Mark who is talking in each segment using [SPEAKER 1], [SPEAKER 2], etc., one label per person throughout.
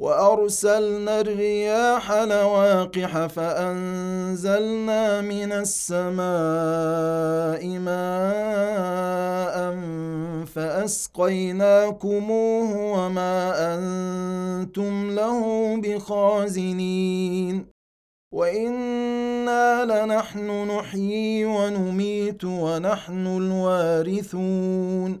[SPEAKER 1] وأرسلنا الرياح لواقح فأنزلنا من السماء ماء فأسقيناكموه وما أنتم له بخازنين. وإنا لنحن نحيي ونميت ونحن الوارثون.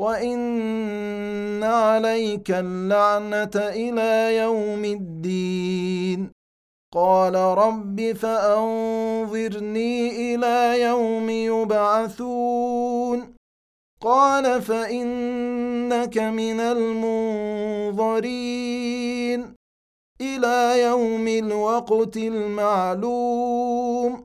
[SPEAKER 1] وان عليك اللعنه إلى يوم الدين. قال رب فانظرني إلى يوم يبعثون. قال فانك من المنظرين. إلى يوم الوقت المعلوم.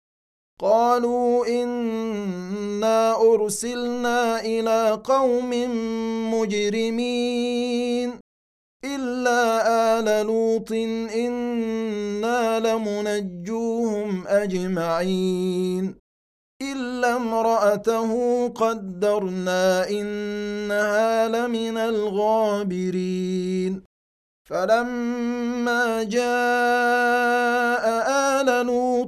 [SPEAKER 1] قالوا إنا أرسلنا إلى قوم مجرمين إلا آل لوط إنا لمنجوهم أجمعين إلا امرأته قدرنا إنها لمن الغابرين فلما جاء آل لوط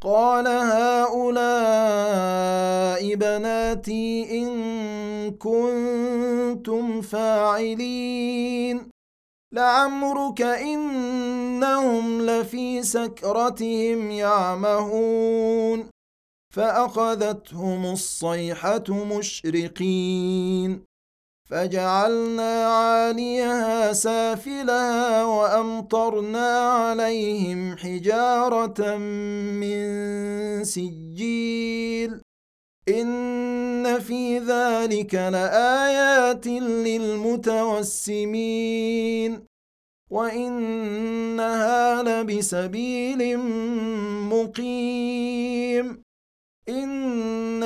[SPEAKER 1] قال هؤلاء بناتي إن كنتم فاعلين. لعمرك إنهم لفي سكرتهم يعمهون. فأخذتهم الصيحة مشرقين. فجعلنا عاليها سافلها وأمطرنا عليهم حجارة من سجيل. إن في ذلك لآيات للمتوسمين. وإنها لبسبيل مقيم.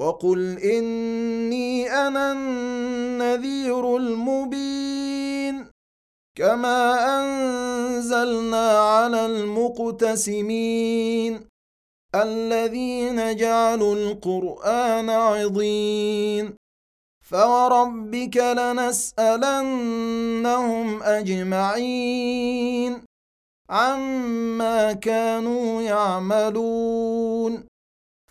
[SPEAKER 1] وقل إني أنا النذير المبين. كما أنزلنا على المقتسمين الذين جعلوا القرآن عضين. فوربك لنسألنهم أجمعين عما كانوا يعملون.